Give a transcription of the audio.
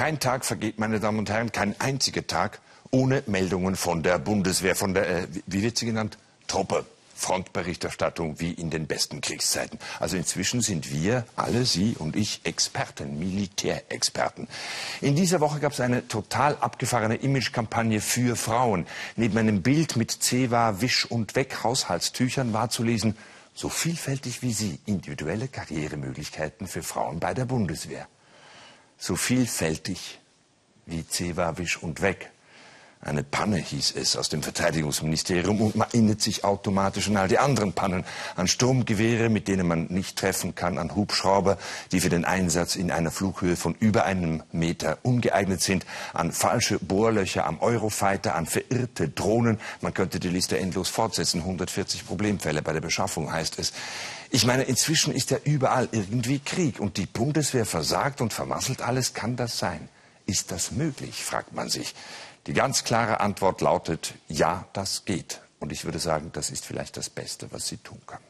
Kein Tag vergeht, meine Damen und Herren, kein einziger Tag ohne Meldungen von der Bundeswehr, von der, äh, wie wird sie genannt? Truppe. Frontberichterstattung wie in den besten Kriegszeiten. Also inzwischen sind wir, alle Sie und ich, Experten, Militärexperten. In dieser Woche gab es eine total abgefahrene Imagekampagne für Frauen. Neben einem Bild mit Zewa, Wisch und Weg Haushaltstüchern war zu lesen, so vielfältig wie Sie, individuelle Karrieremöglichkeiten für Frauen bei der Bundeswehr. So vielfältig wie Zewa, Wisch und Weg eine Panne hieß es aus dem Verteidigungsministerium und man erinnert sich automatisch an all die anderen Pannen, an Sturmgewehre, mit denen man nicht treffen kann, an Hubschrauber, die für den Einsatz in einer Flughöhe von über einem Meter ungeeignet sind, an falsche Bohrlöcher am Eurofighter, an verirrte Drohnen. Man könnte die Liste endlos fortsetzen. 140 Problemfälle bei der Beschaffung heißt es. Ich meine, inzwischen ist ja überall irgendwie Krieg und die Bundeswehr versagt und vermasselt alles. Kann das sein? Ist das möglich, fragt man sich. Die ganz klare Antwort lautet, ja, das geht. Und ich würde sagen, das ist vielleicht das Beste, was sie tun kann.